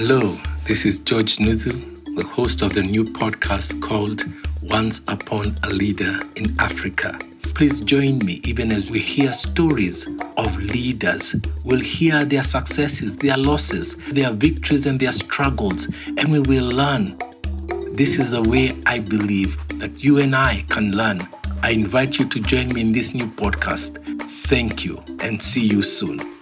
Hello. This is George Nuthu, the host of the new podcast called Once Upon a Leader in Africa. Please join me even as we hear stories of leaders. We'll hear their successes, their losses, their victories, and their struggles, and we will learn. This is the way I believe that you and I can learn. I invite you to join me in this new podcast. Thank you and see you soon.